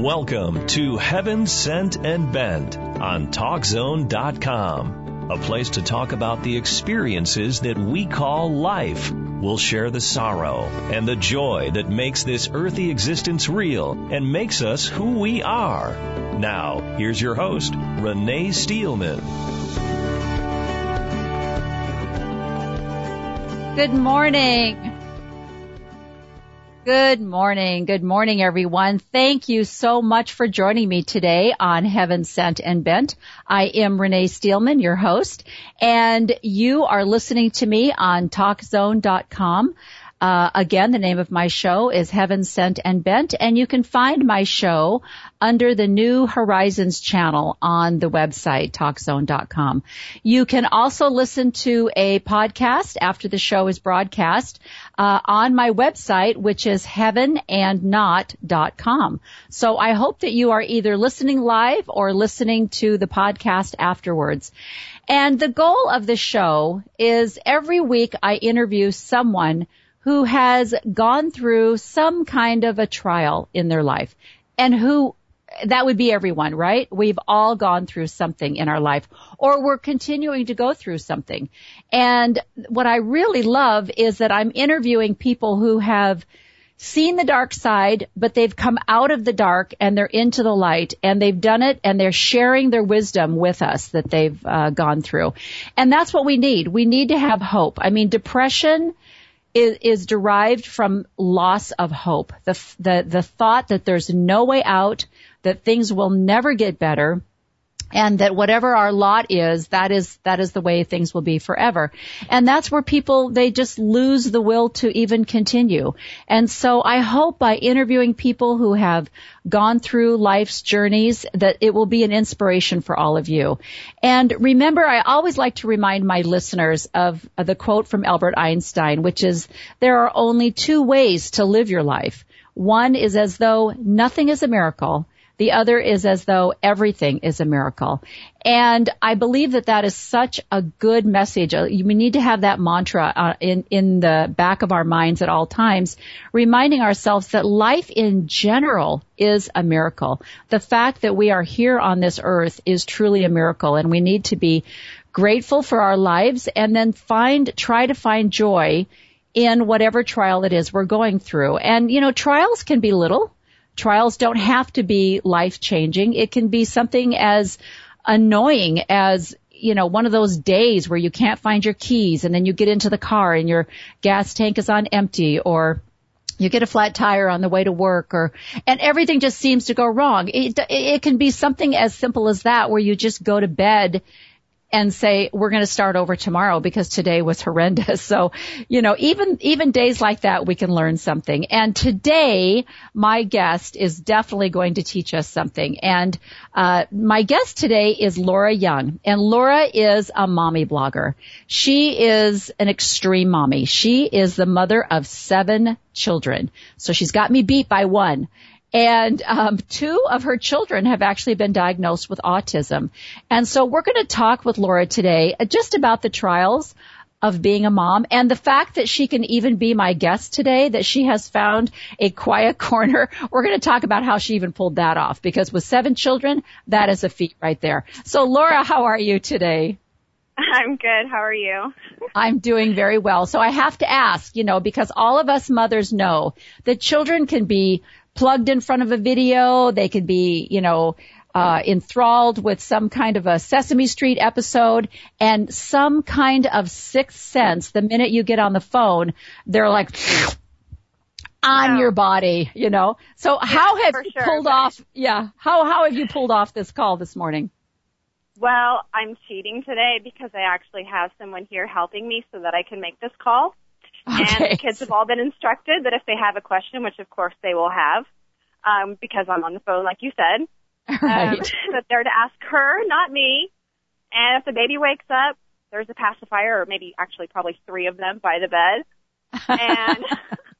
Welcome to Heaven Sent and Bent on TalkZone.com, a place to talk about the experiences that we call life. We'll share the sorrow and the joy that makes this earthy existence real and makes us who we are. Now, here's your host, Renee Steelman. Good morning. Good morning. Good morning, everyone. Thank you so much for joining me today on Heaven Sent and Bent. I am Renee Steelman, your host, and you are listening to me on TalkZone.com. Uh, again, the name of my show is Heaven Sent and Bent, and you can find my show under the New Horizons channel on the website, TalkZone.com. You can also listen to a podcast after the show is broadcast uh, on my website, which is heavenandnot.com. So I hope that you are either listening live or listening to the podcast afterwards. And the goal of the show is every week I interview someone who has gone through some kind of a trial in their life and who that would be everyone, right? We've all gone through something in our life or we're continuing to go through something. And what I really love is that I'm interviewing people who have seen the dark side, but they've come out of the dark and they're into the light and they've done it and they're sharing their wisdom with us that they've uh, gone through. And that's what we need. We need to have hope. I mean, depression, is, is derived from loss of hope. The, the, the thought that there's no way out, that things will never get better, and that whatever our lot is, that is, that is the way things will be forever. And that's where people, they just lose the will to even continue. And so I hope by interviewing people who have gone through life's journeys that it will be an inspiration for all of you. And remember, I always like to remind my listeners of the quote from Albert Einstein, which is, there are only two ways to live your life. One is as though nothing is a miracle the other is as though everything is a miracle. And I believe that that is such a good message. Uh, we need to have that mantra uh, in, in the back of our minds at all times, reminding ourselves that life in general is a miracle. The fact that we are here on this earth is truly a miracle and we need to be grateful for our lives and then find, try to find joy in whatever trial it is we're going through. And, you know, trials can be little trials don't have to be life changing. It can be something as annoying as you know, one of those days where you can't find your keys and then you get into the car and your gas tank is on empty or you get a flat tire on the way to work or, and everything just seems to go wrong. It, it can be something as simple as that where you just go to bed and say we're going to start over tomorrow because today was horrendous. So, you know, even even days like that we can learn something. And today my guest is definitely going to teach us something. And uh, my guest today is Laura Young, and Laura is a mommy blogger. She is an extreme mommy. She is the mother of seven children. So she's got me beat by one. And um, two of her children have actually been diagnosed with autism. And so we're going to talk with Laura today just about the trials of being a mom and the fact that she can even be my guest today, that she has found a quiet corner. We're going to talk about how she even pulled that off because with seven children, that is a feat right there. So Laura, how are you today? I'm good. How are you? I'm doing very well. So I have to ask, you know, because all of us mothers know that children can be plugged in front of a video. They could be, you know, uh, enthralled with some kind of a Sesame Street episode and some kind of sixth sense. The minute you get on the phone, they're like on your body, you know. So how have you sure, pulled off? Yeah, how how have you pulled off this call this morning? Well, I'm cheating today because I actually have someone here helping me so that I can make this call. Okay. And the kids have all been instructed that if they have a question, which of course they will have, um, because I'm on the phone, like you said, right. um, that they're to ask her, not me. And if the baby wakes up, there's a pacifier, or maybe actually probably three of them by the bed. And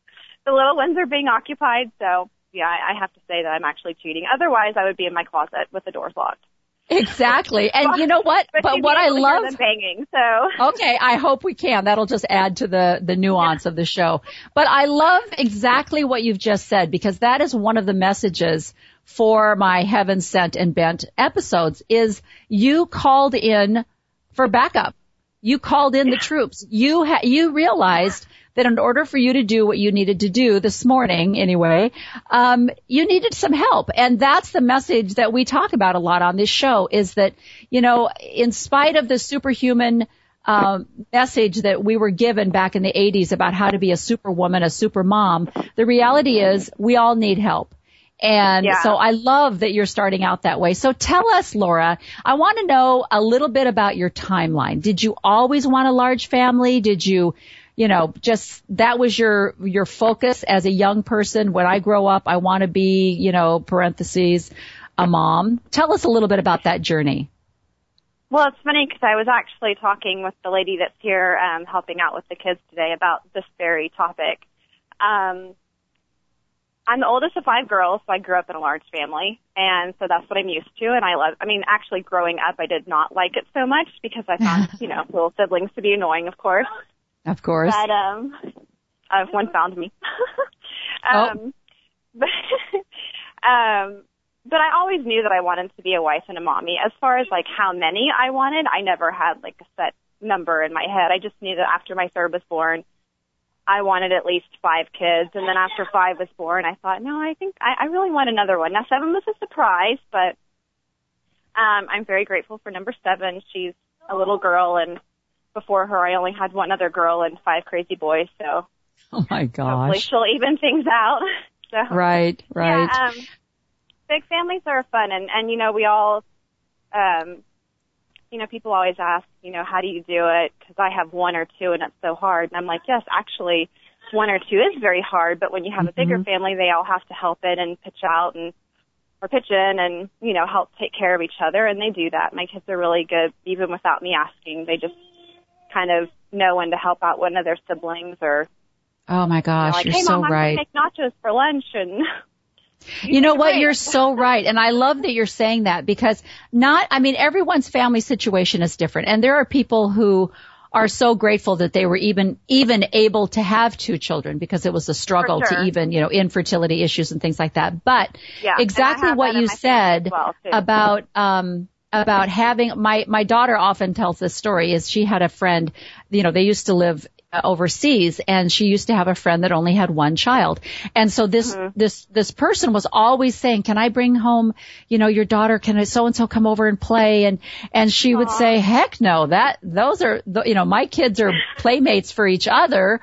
the little ones are being occupied. So yeah, I, I have to say that I'm actually cheating. Otherwise, I would be in my closet with the doors locked. Exactly. And you know what? but, but what I love banging. So Okay, I hope we can. That'll just add to the the nuance yeah. of the show. But I love exactly what you've just said because that is one of the messages for my heaven sent and bent episodes is you called in for backup. You called in the troops. You ha- you realized that in order for you to do what you needed to do this morning anyway, um, you needed some help. And that's the message that we talk about a lot on this show is that, you know, in spite of the superhuman um, message that we were given back in the 80s about how to be a superwoman, a super mom, the reality is we all need help. And yeah. so I love that you're starting out that way. So tell us, Laura, I want to know a little bit about your timeline. Did you always want a large family? Did you you know, just that was your your focus as a young person. When I grow up, I want to be, you know, parentheses, a mom. Tell us a little bit about that journey. Well, it's funny because I was actually talking with the lady that's here um, helping out with the kids today about this very topic. Um, I'm the oldest of five girls, so I grew up in a large family, and so that's what I'm used to. And I love. I mean, actually, growing up, I did not like it so much because I found, you know, little siblings to be annoying, of course. Of course. But um, uh, one found me. Oh. um, oh. but um, but I always knew that I wanted to be a wife and a mommy. As far as like how many I wanted, I never had like a set number in my head. I just knew that after my third was born, I wanted at least five kids. And then after five was born, I thought, no, I think I, I really want another one. Now seven was a surprise, but um, I'm very grateful for number seven. She's a little girl and before her, I only had one other girl and five crazy boys. So, oh my gosh, hopefully she'll even things out. so, right, right. Yeah, um, big families are fun, and and you know we all, um, you know, people always ask, you know, how do you do it? Because I have one or two, and it's so hard. And I'm like, yes, actually, one or two is very hard, but when you have mm-hmm. a bigger mm-hmm. family, they all have to help it and pitch out and or pitch in and you know help take care of each other and they do that my kids are really good even without me asking they just kind of know when to help out one of their siblings or. Oh my gosh, you are hey, so Mom, right. Make nachos for lunch and. You, you know what? Great. You're so right. And I love that you're saying that because not, I mean, everyone's family situation is different. And there are people who are so grateful that they were even, even able to have two children because it was a struggle sure. to even, you know, infertility issues and things like that. But yeah, exactly what you said well, about, um, about having my my daughter often tells this story is she had a friend you know they used to live overseas and she used to have a friend that only had one child and so this mm-hmm. this this person was always saying can i bring home you know your daughter can so and so come over and play and and she Aww. would say heck no that those are you know my kids are playmates for each other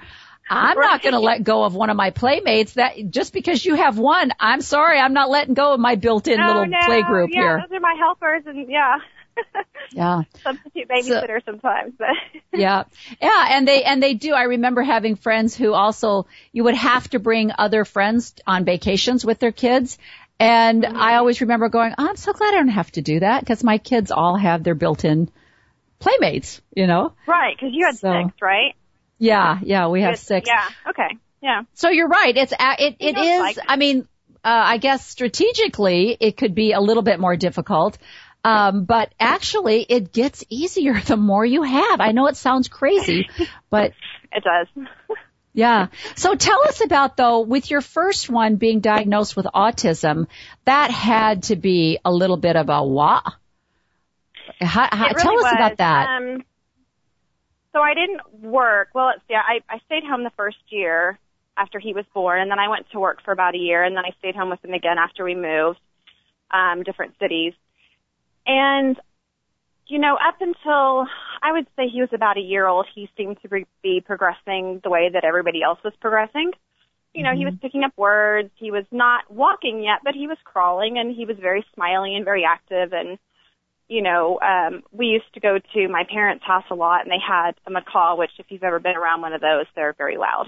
I'm right. not going to let go of one of my playmates. That just because you have one, I'm sorry, I'm not letting go of my built-in little no, play group yeah, here. those are my helpers, and yeah. yeah. Substitute babysitter so, sometimes, but yeah, yeah, and they and they do. I remember having friends who also you would have to bring other friends on vacations with their kids, and mm-hmm. I always remember going, oh, I'm so glad I don't have to do that because my kids all have their built-in playmates, you know. Right, because you had so, six, right? Yeah, yeah, we have six. Yeah, okay, yeah. So you're right. It's it it is. Like I mean, uh, I guess strategically it could be a little bit more difficult. Um, but actually it gets easier the more you have. I know it sounds crazy, but it does. yeah. So tell us about though, with your first one being diagnosed with autism, that had to be a little bit of a wah. How, how, really tell us was. about that. Um, so I didn't work. Well, let's see. I, I stayed home the first year after he was born, and then I went to work for about a year, and then I stayed home with him again after we moved, um, different cities. And, you know, up until I would say he was about a year old, he seemed to be progressing the way that everybody else was progressing. You know, mm-hmm. he was picking up words. He was not walking yet, but he was crawling, and he was very smiley and very active, and you know, um, we used to go to my parents' house a lot, and they had a macaw, which, if you've ever been around one of those, they're very loud.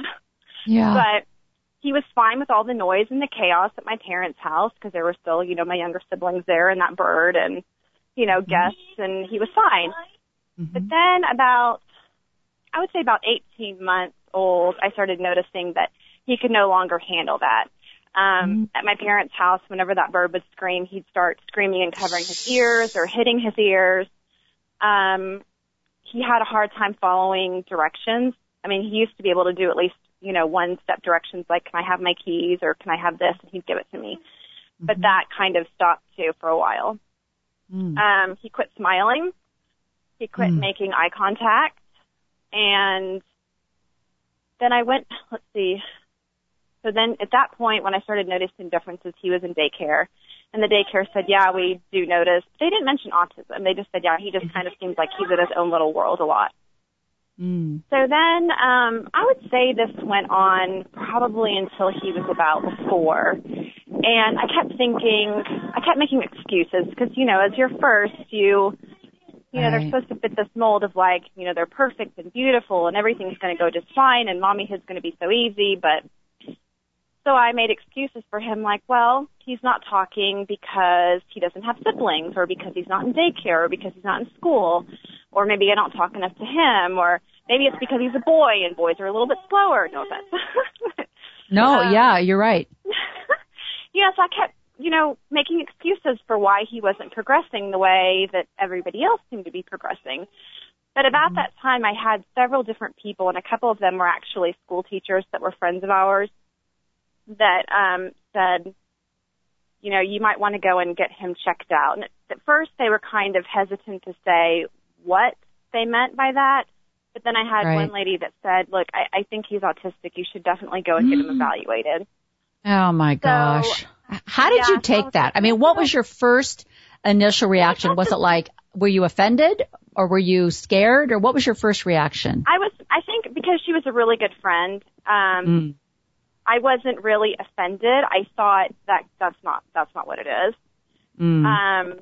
Yeah. But he was fine with all the noise and the chaos at my parents' house because there were still, you know, my younger siblings there and that bird and, you know, mm-hmm. guests, and he was fine. Mm-hmm. But then about, I would say about 18 months old, I started noticing that he could no longer handle that. Um, mm. At my parents' house, whenever that bird would scream, he'd start screaming and covering his ears or hitting his ears. Um, he had a hard time following directions. I mean, he used to be able to do at least, you know, one step directions like, can I have my keys or can I have this? And he'd give it to me. Mm-hmm. But that kind of stopped too for a while. Mm. Um, he quit smiling. He quit mm. making eye contact. And then I went, let's see. So then at that point, when I started noticing differences, he was in daycare. And the daycare said, yeah, we do notice. They didn't mention autism. They just said, yeah, he just kind of seems like he's in his own little world a lot. Mm. So then, um, I would say this went on probably until he was about four. And I kept thinking, I kept making excuses because, you know, as you're first, you, you know, right. they're supposed to fit this mold of like, you know, they're perfect and beautiful and everything's going to go just fine and mommy is going to be so easy, but so I made excuses for him like, well, he's not talking because he doesn't have siblings or because he's not in daycare or because he's not in school or maybe I don't talk enough to him or maybe it's because he's a boy and boys are a little bit slower. No offense. no, um, yeah, you're right. yes, I kept, you know, making excuses for why he wasn't progressing the way that everybody else seemed to be progressing. But about mm-hmm. that time, I had several different people, and a couple of them were actually school teachers that were friends of ours that um, said, you know, you might want to go and get him checked out. And at first, they were kind of hesitant to say what they meant by that. But then I had right. one lady that said, look, I, I think he's autistic. You should definitely go and get him mm. evaluated. Oh my gosh. How did yeah, you take so, that? I mean, what was your first initial reaction? Was it like, were you offended or were you scared or what was your first reaction? I was, I think because she was a really good friend, um, mm. I wasn't really offended. I thought that that's not that's not what it is. Mm. Um,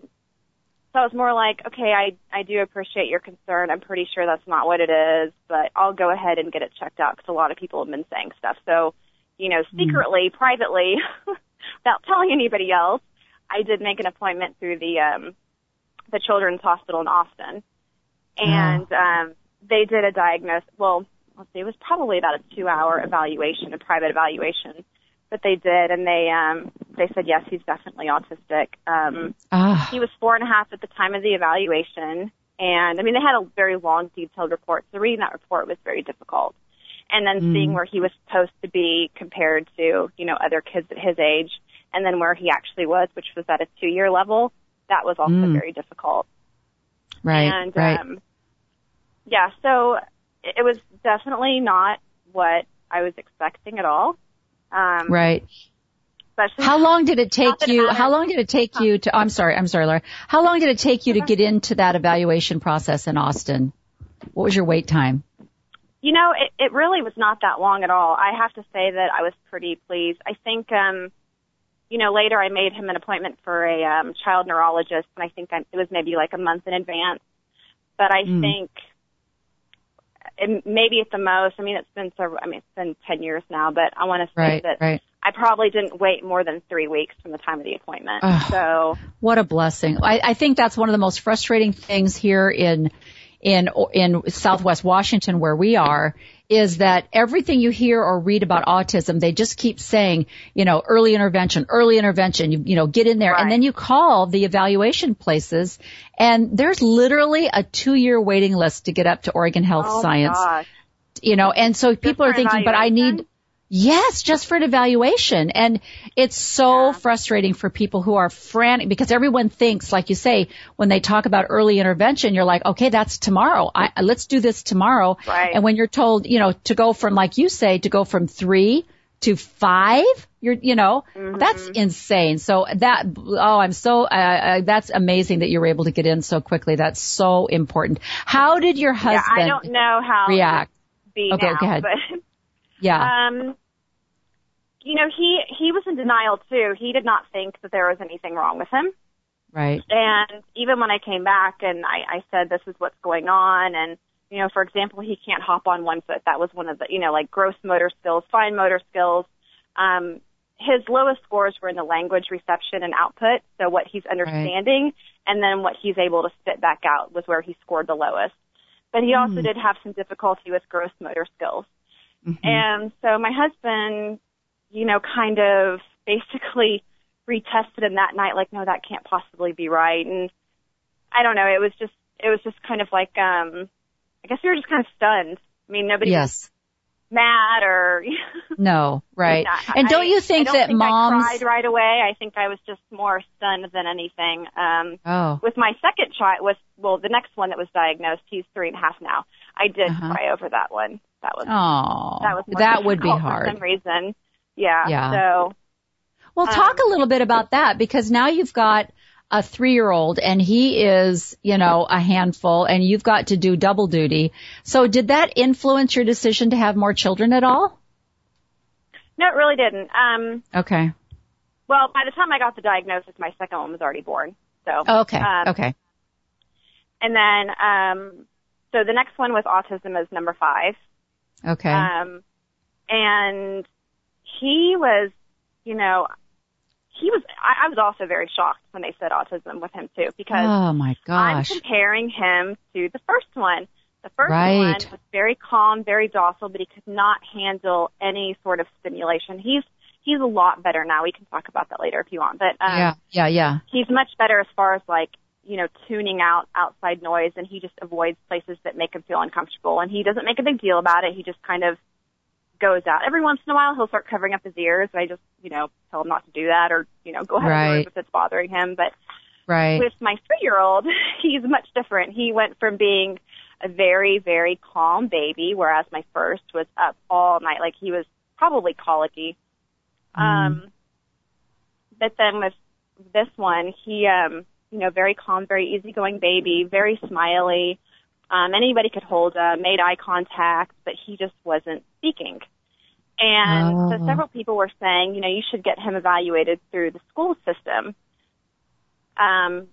so I was more like, okay, I I do appreciate your concern. I'm pretty sure that's not what it is, but I'll go ahead and get it checked out because a lot of people have been saying stuff. So, you know, mm. secretly, mm. privately, without telling anybody else, I did make an appointment through the um, the Children's Hospital in Austin, and um, they did a diagnosis. Well, let's see, it was probably about a two hour evaluation, a private evaluation that they did and they um they said yes he's definitely autistic um ah. he was four and a half at the time of the evaluation and i mean they had a very long detailed report so reading that report was very difficult and then mm. seeing where he was supposed to be compared to you know other kids at his age and then where he actually was which was at a two year level that was also mm. very difficult right and right. um yeah so it was definitely not what I was expecting at all. Um, right. How long did it take you? How long did it take you to? I'm sorry. I'm sorry, Laura. How long did it take you to get into that evaluation process in Austin? What was your wait time? You know, it, it really was not that long at all. I have to say that I was pretty pleased. I think, um, you know, later I made him an appointment for a um, child neurologist, and I think I, it was maybe like a month in advance. But I mm. think it, maybe at the most. I mean, it's been several. I mean, it's been ten years now, but I want to say right, that right. I probably didn't wait more than three weeks from the time of the appointment. so what a blessing! I, I think that's one of the most frustrating things here in in in Southwest Washington where we are is that everything you hear or read about autism, they just keep saying, you know, early intervention, early intervention, you, you know, get in there. Right. And then you call the evaluation places and there's literally a two year waiting list to get up to Oregon Health oh Science. You know, and so people are thinking, but I need, Yes, just for an evaluation. And it's so yeah. frustrating for people who are frantic because everyone thinks, like you say, when they talk about early intervention, you're like, okay, that's tomorrow. I, let's do this tomorrow. Right. And when you're told, you know, to go from, like you say, to go from three to five, you're, you know, mm-hmm. that's insane. So that, oh, I'm so, uh, uh, that's amazing that you were able to get in so quickly. That's so important. How did your husband yeah, I don't know how react? Be okay, now, go ahead. But yeah. Um, you know, he he was in denial too. He did not think that there was anything wrong with him. Right. And even when I came back and I, I said this is what's going on and you know, for example, he can't hop on one foot. That was one of the, you know, like gross motor skills, fine motor skills. Um, his lowest scores were in the language reception and output. So what he's understanding right. and then what he's able to spit back out was where he scored the lowest. But he mm. also did have some difficulty with gross motor skills. Mm-hmm. And so my husband, you know, kind of basically retested him that night like, no, that can't possibly be right. And I don't know, it was just, it was just kind of like, um, I guess we were just kind of stunned. I mean, nobody yes. mad or. no, right. and don't you think I, I that think moms. I cried right away. I think I was just more stunned than anything. Um, oh. With my second child, was, well, the next one that was diagnosed, he's three and a half now. I did uh-huh. cry over that one. That was, oh, that was, that would be hard. For some reason. Yeah. Yeah. So. Well, talk um, a little bit about that because now you've got a three year old and he is, you know, a handful and you've got to do double duty. So did that influence your decision to have more children at all? No, it really didn't. Um, okay. Well, by the time I got the diagnosis, my second one was already born. So. Okay. Um, okay. And then, um, so the next one with autism is number five. Okay. Um, and he was, you know, he was I, I was also very shocked when they said autism with him too because oh my gosh I'm comparing him to the first one. The first right. one was very calm, very docile, but he could not handle any sort of stimulation. He's he's a lot better now. We can talk about that later if you want. But um, yeah, yeah, yeah. He's much better as far as like you know tuning out outside noise, and he just avoids places that make him feel uncomfortable. And he doesn't make a big deal about it. He just kind of goes out. Every once in a while, he'll start covering up his ears. And I just, you know, tell him not to do that, or you know, go ahead right. and do it if it's bothering him. But right. with my three-year-old, he's much different. He went from being a very, very calm baby, whereas my first was up all night, like he was probably colicky. Mm. Um, but then with this one, he, um, you know, very calm, very easygoing baby, very smiley. Um, anybody could hold him, made eye contact, but he just wasn't speaking. And oh. so several people were saying, you know, you should get him evaluated through the school system, um,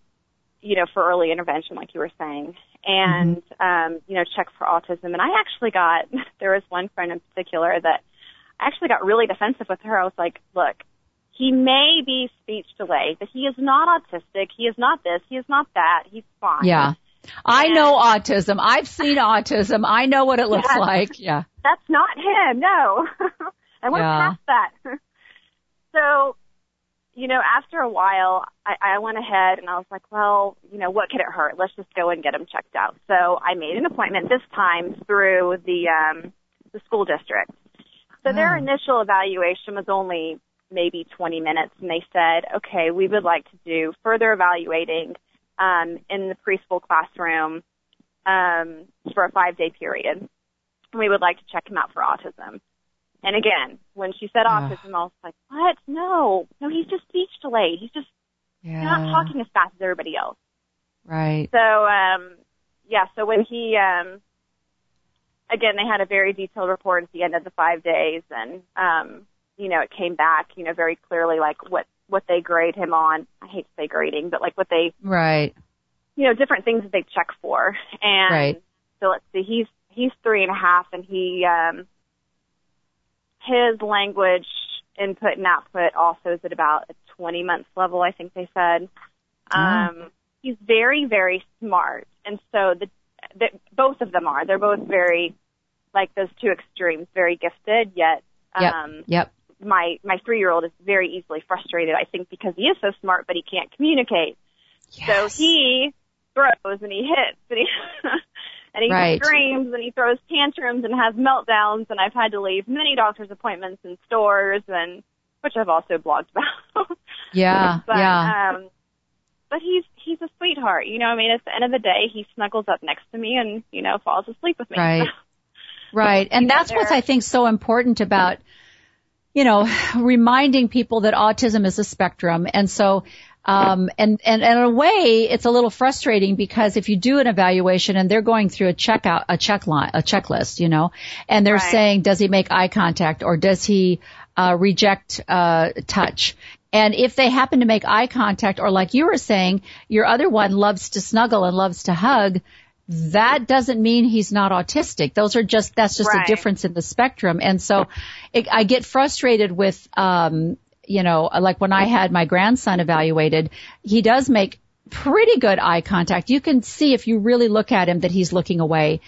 you know, for early intervention, like you were saying, and, mm-hmm. um, you know, check for autism. And I actually got, there was one friend in particular that I actually got really defensive with her. I was like, look, he may be speech delayed, but he is not autistic. He is not this. He is not that. He's fine. Yeah. I know autism. I've seen autism. I know what it looks like. Yeah. That's not him. No. I went Yeah. past that. so, you know, after a while, I, I went ahead and I was like, well, you know, what could it hurt? Let's just go and get him checked out. So I made an appointment this time through the, um, the school district. So their Oh. initial evaluation was only maybe 20 minutes and they said, okay, we would like to do further evaluating um, in the preschool classroom um, for a five day period. And we would like to check him out for autism. And again, when she said autism, I was like, what? No, no, he's just speech delayed. He's just Yeah. not talking as fast as everybody else. Right. So, um, yeah, so when he, um, again, they had a very detailed report at the end of the five days and, um, you know, it came back, you know, very clearly like what, what they grade him on. I hate to say grading, but like what they, Right. you know, different things that they check for. And Right. so let's see, he's, he's three and a half and he, um, his language input and output also is at about a 20 months level, I think they said. Wow. Um, he's very, very smart. And so the, the, both of them are, they're both very, like those two extremes, very gifted, yet, Yep. um, Yep. My, my three year old is very easily frustrated, I think, because he is so smart, but he can't communicate. Yes. So he throws and he hits and he, and he Right. screams and he throws tantrums and has meltdowns and I've had to leave many doctor's appointments and stores and, which I've also blogged about. Yeah. but, yeah. um, but he's, he's a sweetheart. You know, I mean, at the end of the day, he snuggles up next to me and, you know, falls asleep with me. Right. Right. And that's what's there- I think so important about, you know, reminding people that autism is a spectrum. And so, um, and, and, and in a way, it's a little frustrating because if you do an evaluation and they're going through a checkout, a check line, a checklist, you know, and they're Right. saying, does he make eye contact or does he, uh, reject, uh, touch? And if they happen to make eye contact or like you were saying, your other one loves to snuggle and loves to hug, that doesn't mean he's not autistic. Those are just, that's just Right. a difference in the spectrum. And so it, I get frustrated with, um, you know, like when I had my grandson evaluated, he does make pretty good eye contact. You can see if you really look at him that he's looking away.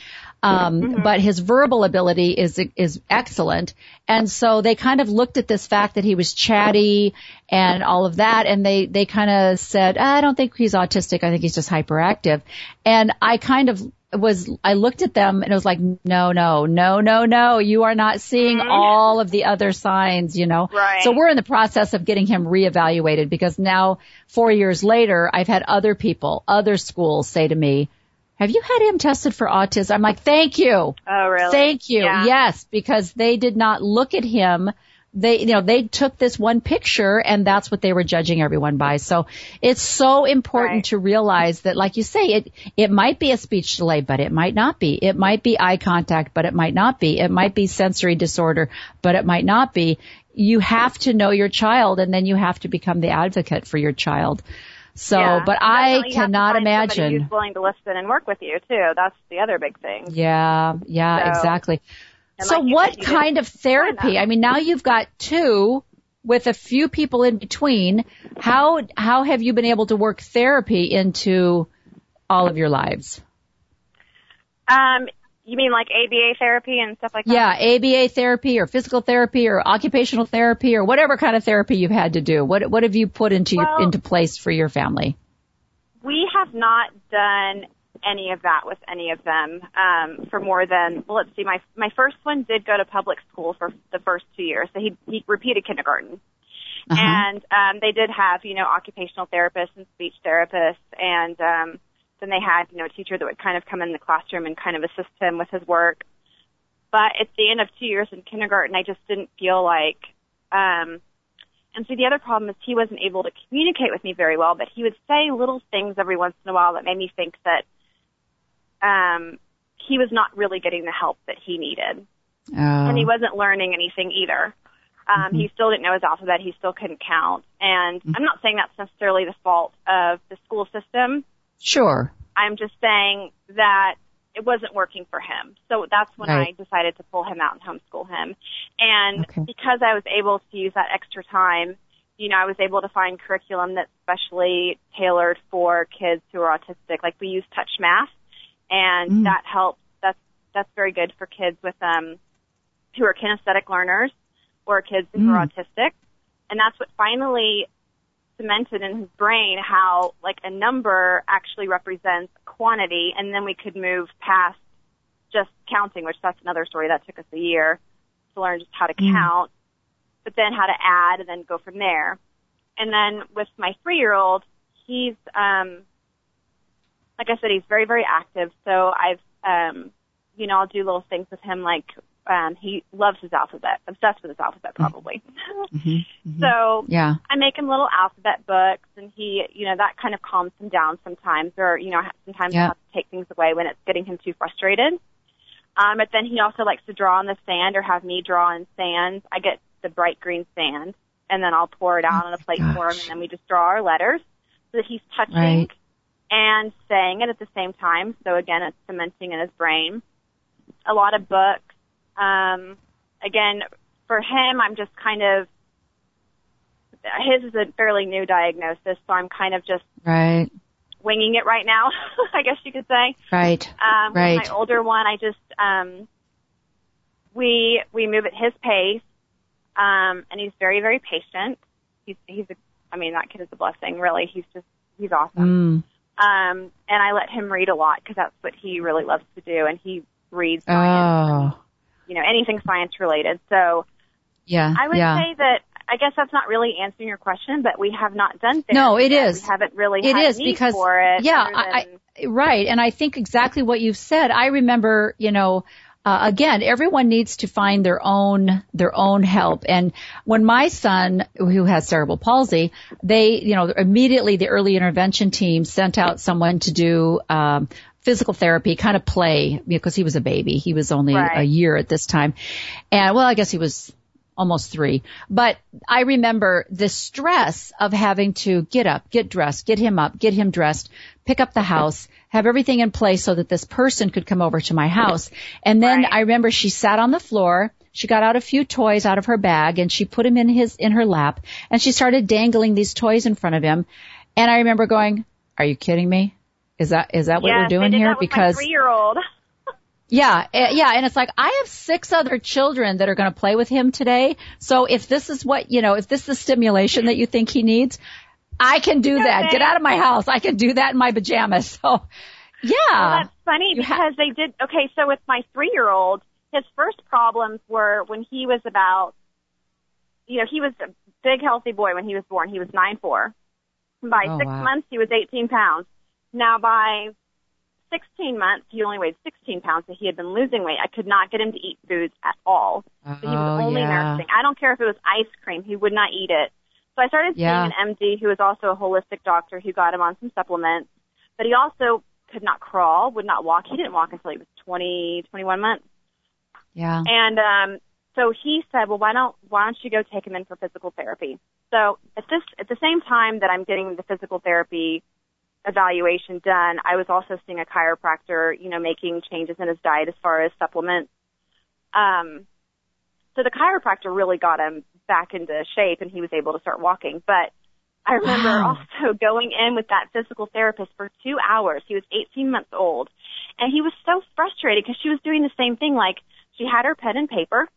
Um, mm-hmm. but his verbal ability is, is excellent. And so they kind of looked at this fact that he was chatty and all of that and they, they kind of said, I don't think he's autistic. I think he's just hyperactive. And I kind of was I looked at them and it was like, no, no, no, no, no, you are not seeing mm-hmm. all of the other signs, you know. Right. So we're in the process of getting him reevaluated because now four years later, I've had other people, other schools say to me, have you had him tested for autism? I'm like, thank you. Oh, really? Thank you. Yeah. Yes, because they did not look at him they, you know, they took this one picture and that's what they were judging everyone by. So it's so important right. to realize that, like you say, it, it might be a speech delay, but it might not be. It might be eye contact, but it might not be. It might be sensory disorder, but it might not be. You have to know your child and then you have to become the advocate for your child. So, yeah, but I cannot imagine. Who's willing to listen and work with you too. That's the other big thing. Yeah, yeah, so, exactly. So like what kind of therapy? I mean, now you've got two with a few people in between. How, how have you been able to work therapy into all of your lives? Um, you mean like ABA therapy and stuff like that? Yeah, ABA therapy or physical therapy or occupational therapy or whatever kind of therapy you've had to do. What what have you put into well, your, into place for your family? We have not done any of that with any of them um, for more than well, let's see. My my first one did go to public school for the first two years, so he he repeated kindergarten, uh-huh. and um, they did have you know occupational therapists and speech therapists, and um, then they had you know a teacher that would kind of come in the classroom and kind of assist him with his work. But at the end of two years in kindergarten, I just didn't feel like. Um, and so the other problem is he wasn't able to communicate with me very well, but he would say little things every once in a while that made me think that um, he was not really getting the help that he needed. Oh. And he wasn't learning anything either. Um, mm-hmm. He still didn't know his alphabet. He still couldn't count. And mm-hmm. I'm not saying that's necessarily the fault of the school system. Sure. I'm just saying that it wasn't working for him. So that's when right. I decided to pull him out and homeschool him. And okay. because I was able to use that extra time, you know, I was able to find curriculum that's specially tailored for kids who are autistic. Like we use touch math and mm. that helps. That's that's very good for kids with um who are kinesthetic learners or kids who mm. are autistic, and that's what finally cemented in his brain how like a number actually represents quantity, and then we could move past just counting, which that's another story that took us a year to learn just how to mm. count, but then how to add and then go from there. And then with my three year old, he's um like I said, he's very, very active. So I've, um, you know, I'll do little things with him like, um, he loves his alphabet, obsessed with his alphabet probably. Mm-hmm. mm-hmm. So yeah, I make him little alphabet books and he, you know, that kind of calms him down sometimes or, you know, sometimes yeah. I have to take things away when it's getting him too frustrated. Um, but then he also likes to draw on the sand or have me draw in sand. I get the bright green sand and then I'll pour it out oh on a plate gosh. for him and then we just draw our letters so that he's touching right and saying it at the same time. So again, it's cementing in his brain. A lot of books. Um, again, for him, I'm just kind of, his is a fairly new diagnosis, so I'm kind of just right winging it right now, I guess you could say. Right. Um, right. my older one, I just, um, we, we move at his pace, um, and he's very, very patient. He's, he's a, I mean, that kid is a blessing, really. He's just, he's awesome. Mm. Um, and I let him read a lot because that's what he really loves to do, and he reads oh. You know, anything science related. So, yeah, I would yeah. say that I guess that's not really answering your question, but we have not done therapy. No, it is. We haven't really it is because, for it. Yeah, I, I, right. And I think exactly what you've said. I remember, you know, uh, again, everyone needs to find their own their own help. And when my son, who has cerebral palsy, they, you know, immediately the early intervention team sent out someone to do um, physical therapy, kind of play because he was a baby. He was only right. a year at this time, and well, I guess he was almost three. But I remember the stress of having to get up, get dressed, get him up, get him dressed, pick up the house, have everything in place so that this person could come over to my house. And then right. I remember she sat on the floor. She got out a few toys out of her bag and she put him in his, in her lap and she started dangling these toys in front of him. And I remember going, are you kidding me? Is that, is that what yes, we're doing here? because three year old. Yeah, eh, yeah, and it's like I have six other children that are going to play with him today. So if this is what you know, if this is the stimulation that you think he needs, I can do that. Get out of my house. I can do that in my pajamas. So, yeah. Well, that's funny because they did. Okay, so with my three-year-old, his first problems were when he was about, you know, he was a big healthy boy when he was born. He was nine four. By oh, six wow. months, he was 18 pounds. Now by 16 months, he only weighed 16 pounds, so he had been losing weight. I could not get him to eat foods at all. Oh, so he was only yeah. nursing. I don't care if it was ice cream, he would not eat it. So I started seeing yeah. an MD who was also a holistic doctor who got him on some supplements. But he also could not crawl, would not walk. He didn't walk until he was 20, 21 months. Yeah. And um so he said, "Well, why don't why don't you go take him in for physical therapy?" So at this at the same time that I'm getting the physical therapy evaluation done, I was also seeing a chiropractor, you know, making changes in his diet as far as supplements. Um, so the chiropractor really got him back into shape and he was able to start walking. But I remember wow. also going in with that physical therapist for two hours. He was 18 months old and he was so frustrated because she was doing the same thing. Like she had her pen and paper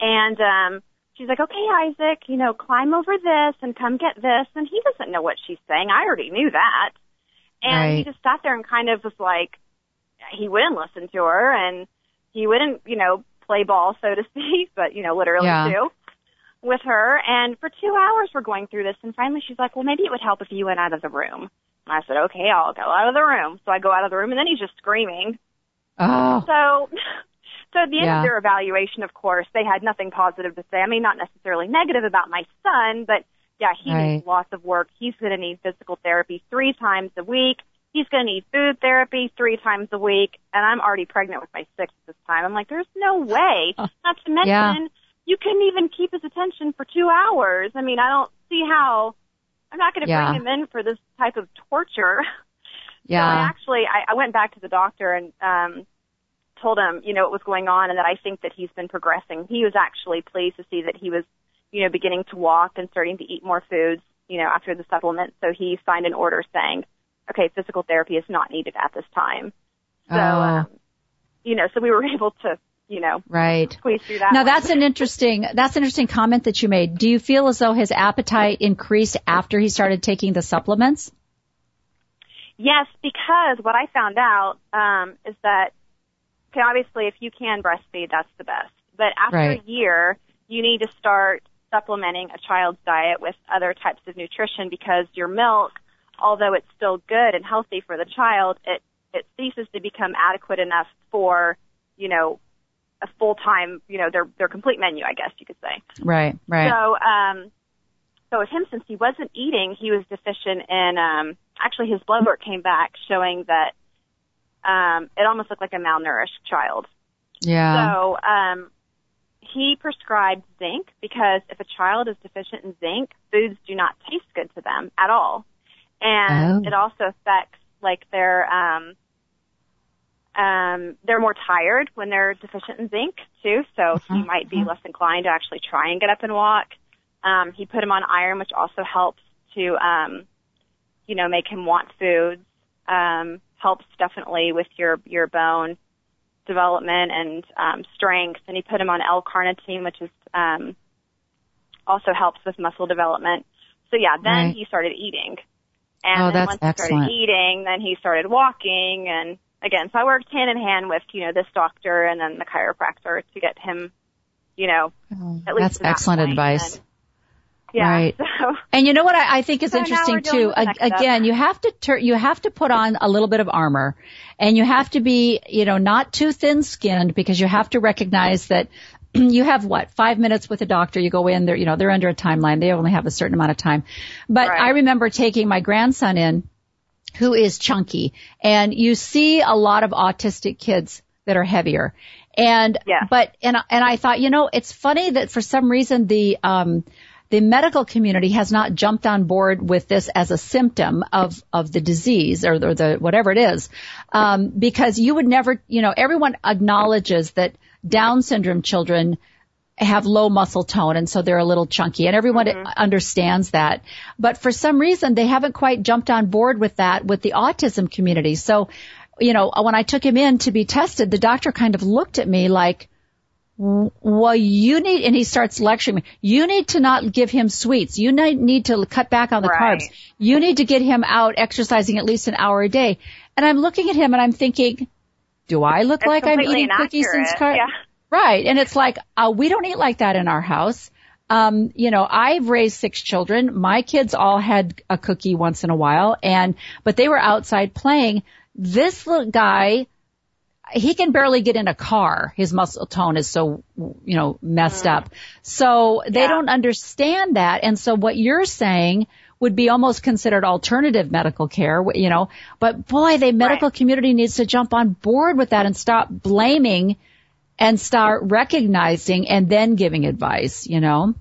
and, um, she's like, okay, Isaac, you know, climb over this and come get this. And he doesn't know what she's saying. I already knew that. And right. he just sat there and kind of was like, he wouldn't listen to her and he wouldn't, you know, play ball, so to speak, but, you know, literally yeah. too with her. And for two hours we're going through this. And finally she's like, well, maybe it would help if you went out of the room. And I said, okay, I'll go out of the room. So I go out of the room and then he's just screaming. Oh. So So at the end Yeah. of their evaluation, of course, they had nothing positive to say. I mean, not necessarily negative about my son, but yeah, he Right. needs lots of work. He's going to need physical therapy three times a week. He's going to need food therapy three times a week. And I'm already pregnant with my sixth this time. I'm like, there's no way. Not to mention, Yeah. you couldn't even keep his attention for two hours. I mean, I don't see how. I'm not going to Yeah. bring him in for this type of torture. Yeah. So I actually, I, I went back to the doctor and um, told him, you know, what was going on and that I think that he's been progressing. He was actually pleased to see that he was, you know, beginning to walk and starting to eat more foods, you know, after the supplement. So he signed an order saying, okay, physical therapy is not needed at this time. So, Oh. um, you know, so we were able to, you know, Right. squeeze through that. Now one. that's an interesting that's an interesting comment that you made. Do you feel as though his appetite increased after he started taking the supplements? Yes, because what I found out um, is that okay, obviously if you can breastfeed, that's the best. But after Right. a year, you need to start supplementing a child's diet with other types of nutrition because your milk, although it's still good and healthy for the child, it it ceases to become adequate enough for you know a full time you know their their complete menu, I guess you could say. Right, right. So, um, so with him, since he wasn't eating, he was deficient in. Um, actually, his blood work came back showing that um, it almost looked like a malnourished child. yeah. So, um, he prescribed zinc because if a child is deficient in zinc, foods do not taste good to them at all, and Oh. it also affects like their um, um, they're more tired when they're deficient in zinc too, so he Mhm, might be mhm. less inclined to actually try and get up and walk. Um, he put him on iron, which also helps to, um, you know, make him want foods. Um, helps definitely with your your bone development and um, strength. And he put him on L-carnitine, which is um, also helps with muscle development. So yeah, then Right. he started eating. And Oh, then that's once he started eating, then he started walking and again, so I worked hand in hand with, you know, this doctor and then the chiropractor to get him, you know, Oh, at least that's that excellent advice. And, yeah. Right. So, And you know what I, I think is So interesting too. A- again, you have to tur- you have to put on a little bit of armor, and you have to be you know not too thin skinned because you have to recognize that you have what five minutes with a doctor. You go in, they're you know they're under a timeline. They only have a certain amount of time. But Right. I remember taking my grandson in, who is chunky, and you see a lot of autistic kids that are heavier. And Yeah. but and and I thought, you know, it's funny that for some reason the um the medical community has not jumped on board with this as a symptom of of the disease or the, the whatever it is, um, because you would never, you know, everyone acknowledges that Down syndrome children have low muscle tone and so they're a little chunky and everyone understands that. But for some reason they haven't quite jumped on board with that with the autism community. So you know, when I took him in to be tested, the doctor kind of looked at me like, well, you need, and he starts lecturing me, you need to not give him sweets. You need to cut back on the right. carbs. You need to get him out exercising at least an hour a day. And I'm looking at him and I'm thinking, do I look it's like I'm eating inaccurate. cookies and carbs? Yeah. Right. And it's like, uh, we don't eat like that in our house. Um, you know, I've raised six children. My kids all had a cookie once in a while and, but they were outside playing. This little guy, he can barely get in a car. His muscle tone is so, you know, messed Mm. up. So they Yeah. don't understand that. And so what you're saying would be almost considered alternative medical care, you know, but boy, the medical Right. community needs to jump on board with that and stop blaming and start recognizing and then giving advice, you know?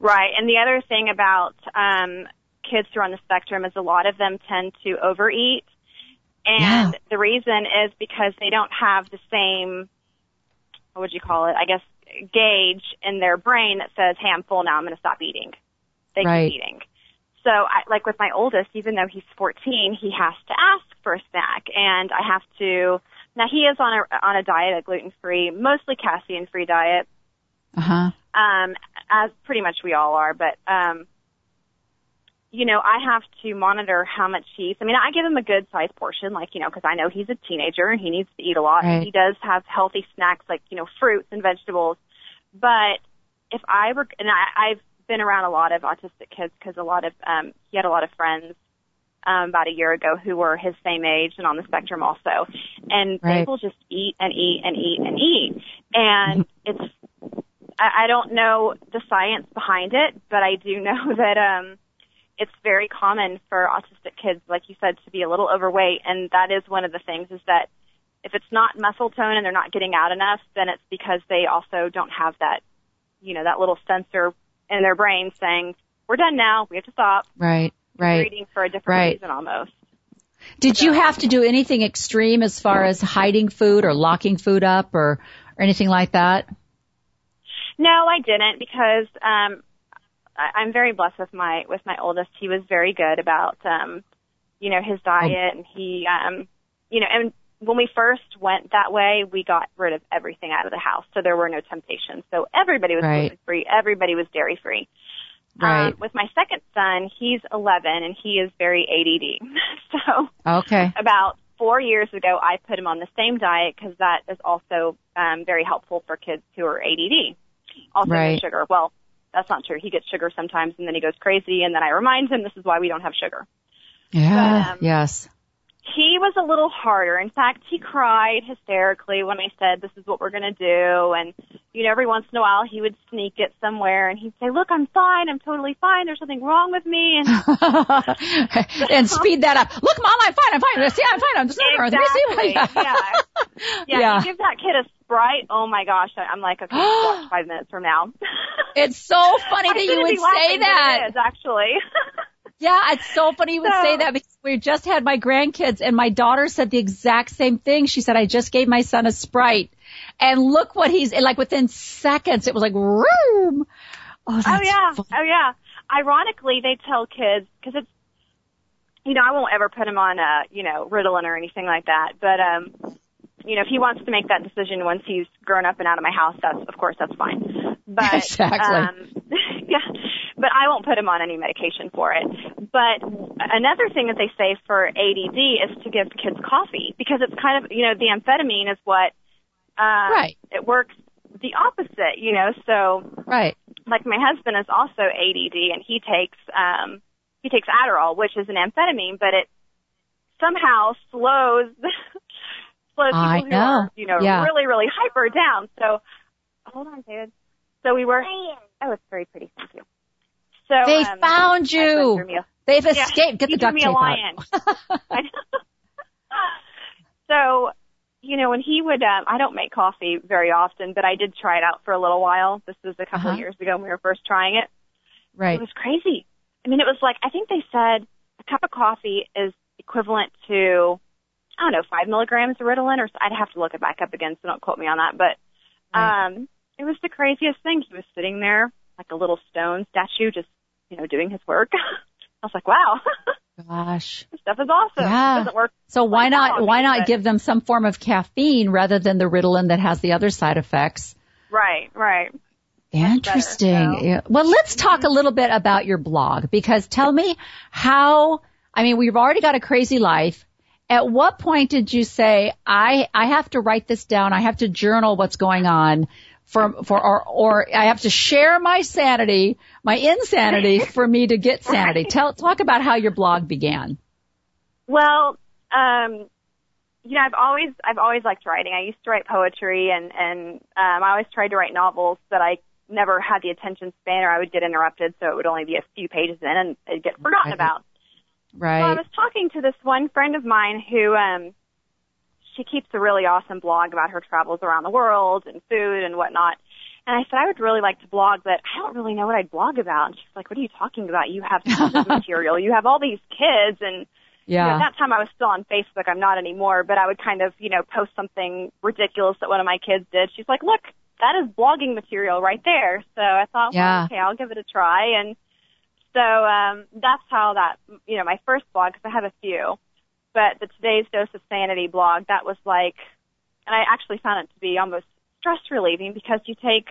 Right. And the other thing about um, kids who are on the spectrum is a lot of them tend to overeat. And Yeah. the reason is because they don't have the same, what would you call it? I guess gauge in their brain that says, "Hey, I'm full now. I'm going to stop eating." They Right. keep eating. So, I, like with my oldest, even though he's 14, he has to ask for a snack, and I have to. Now he is on a on a diet, a gluten free, mostly casein free diet, Uh huh. um, as pretty much we all are, but um, you know, I have to monitor how much he eats. I mean, I give him a good sized portion, like you know, because I know he's a teenager and he needs to eat a lot. Right. And he does have healthy snacks like you know fruits and vegetables. But if I were, and I, I've been around a lot of autistic kids because a lot of um, he had a lot of friends um, about a year ago who were his same age and on the spectrum also, and they Right. will just eat and eat and eat and eat, and it's I, I don't know the science behind it, but I do know that um, it's very common for autistic kids, like you said, to be a little overweight, and that is one of the things is that if it's not muscle tone and they're not getting out enough, then it's because they also don't have that, you know, that little sensor in their brain saying, "We're done now. We have to stop." Right. Right. eating for a different Right. reason almost. Did you have to do anything extreme as far as hiding food or locking food up or, or anything like that? No, I didn't because um I, I'm very blessed with my with my oldest. He was very good about um you know his diet and he um you know and when we first went that way, we got rid of everything out of the house, so there were no temptations. So everybody was Right. gluten free, everybody was dairy free. Right. Um, with my second son, he's 11 and he is very ADD. so Okay. about four years ago, I put him on the same diet because that is also um, very helpful for kids who are ADD. Also, Right. sugar. Well, that's not true. He gets sugar sometimes, and then he goes crazy, and then I remind him this is why we don't have sugar. Yeah. But, um, yes. He was a little harder. In fact, he cried hysterically when I said this is what we're going to do, and you know, every once in a while he would sneak it somewhere, and he'd say, "Look, I'm fine. I'm totally fine. There's nothing wrong with me." And and speed that up. Look, mom, I'm fine. I'm fine. See, I'm fine. I'm just Exactly. yeah. yeah. Yeah. Yeah. You give that kid a sprite. Oh my gosh. I- I'm like, okay, watch five minutes from now. It's so funny that you would say that. It is actually. Yeah, it's so funny you would So- say that because we just had my grandkids and my daughter said the exact same thing. She said, I just gave my son a Sprite and look what he's, like within seconds, it was like, room. Oh, oh yeah. fun. Oh yeah. Ironically, they tell kids because it's, you know, I won't ever put him on a, you know, Ritalin or anything like that. But um, you know, if he wants to make that decision once he's grown up and out of my house, that's of course that's fine. But Exactly. um, yeah. But I won't put him on any medication for it. But another thing that they say for ADD is to give kids coffee because it's kind of, you know, the amphetamine is what, uh, Right. it works the opposite, you know, so Right. like my husband is also ADD and he takes um he takes Adderall, which is an amphetamine, but it somehow slows slows people I who know. are, you know, Yeah. really, really hyper down. So hold on, David. So we were Oh, it's very pretty, thank you. So They um, found you. threw me a- They've Yeah, escaped. Get he the duct me tape a lion. So, you know, when he would, um, I don't make coffee very often, but I did try it out for a little while. This was a couple Uh-huh. of years ago when we were first trying it. right. It was crazy. I mean, it was like I think they said a cup of coffee is equivalent to I don't know five milligrams of Ritalin, or I'd have to look it back up again, so don't quote me on that. But Right. um, it was the craziest thing. He was sitting there like a little stone statue, just you know doing his work. I was like, wow. Gosh. This stuff is awesome. Yeah. It doesn't work. So why like not why not but- give them some form of caffeine rather than the Ritalin that has the other side effects? Right, right. Interesting. better, so- Yeah. Well, let's talk a little bit about your blog because tell me how, I mean, we've already got a crazy life. At what point did you say, I, I have to write this down. I have to journal what's going on for, for, or, or I have to share my sanity, my insanity for me to get sanity. Tell, talk about how your blog began. Well, um, you know, I've always I've always liked writing. I used to write poetry, and and um, I always tried to write novels, but I never had the attention span, or I would get interrupted, so it would only be a few pages in, and it'd get forgotten Right. about. So I was talking to this one friend of mine who um she keeps a really awesome blog about her travels around the world and food and whatnot. And I said, I would really like to blog, but I don't really know what I'd blog about. And she's like, What are you talking about? You have material. You have all these kids and you know, Yeah. at that time I was still on Facebook. I'm not anymore, but I would kind of, you know, post something ridiculous that one of my kids did. She's like, look, that is blogging material right there. So I thought, Yeah. well, okay, I'll give it a try. And so, um, that's how that, you know, my first blog, cause I have a few, but the Today's Dose of Sanity blog, that was like, and I actually found it to be almost stress relieving because you take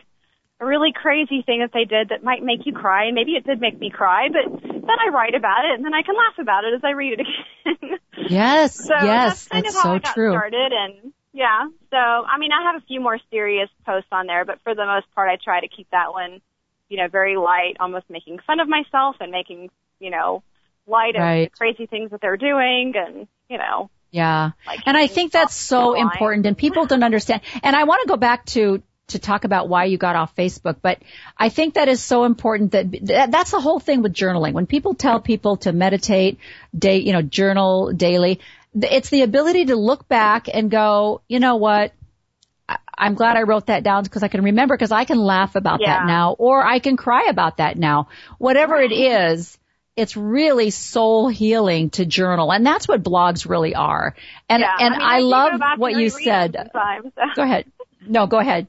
a really crazy thing that they did that might make you cry, and maybe it did make me cry, but then I write about it and then I can laugh about it as I read it again. Yes. so yes. that's kind That's of how so I got true. started, and yeah. So I mean, I have a few more serious posts on there, but for the most part, I try to keep that one, you know, very light, almost making fun of myself and making, you know, light of Right. the crazy things that they're doing, and you know, Yeah. like. And I think that's so important and people don't understand. And I want to go back to to talk about why you got off Facebook, but I think that is so important that that- that's the whole thing with journaling. When people tell people to meditate, day, you know, journal daily, it's the ability to look back and go, you know what? I- I'm glad I wrote that down because I can remember because I can laugh about Yeah. that now or I can cry about that now. Whatever it is, it's really soul healing to journal and that's what blogs really are. And yeah. and I, mean, I, go love what you said. Sometimes. Go ahead. No, go ahead.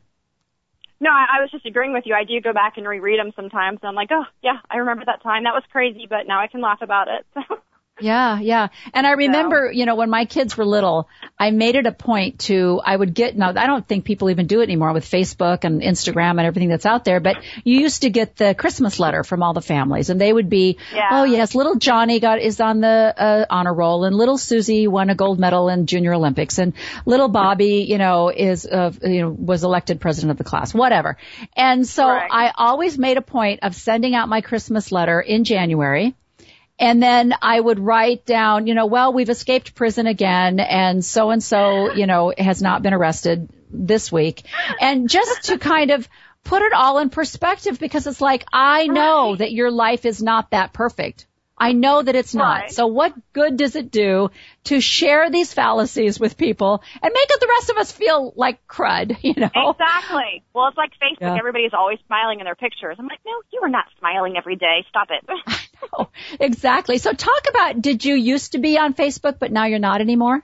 No, I, I was just agreeing with you. I do go back and reread them sometimes. And I'm like, oh yeah, I remember that time. That was crazy, but now I can laugh about it. Yeah, yeah. And I remember, you know, when my kids were little, I made it a point to, I would get, now I don't think people even do it anymore with Facebook and Instagram and everything that's out there, but you used to get the Christmas letter from all the families and they would be, Yeah. oh yes, little Johnny got, is on the, uh, honor roll and little Susie won a gold medal in junior Olympics and little Bobby, you know, is, uh, you know, was elected president of the class, whatever. And so Right. I always made a point of sending out my Christmas letter in January. And then I would write down, you know, well, we've escaped prison again and so and so, you know, has not been arrested this week. And just to kind of put it all in perspective because it's like, I know that your life is not that perfect. I know that it's not. Right. So what good does it do to share these fallacies with people and make the rest of us feel like crud, you know? exactly. Well, it's like Facebook. Yeah. Everybody's always smiling in their pictures. I'm like, no, you are not smiling every day. Stop it. Oh, exactly. So talk about, did you used to be on Facebook, but now you're not anymore?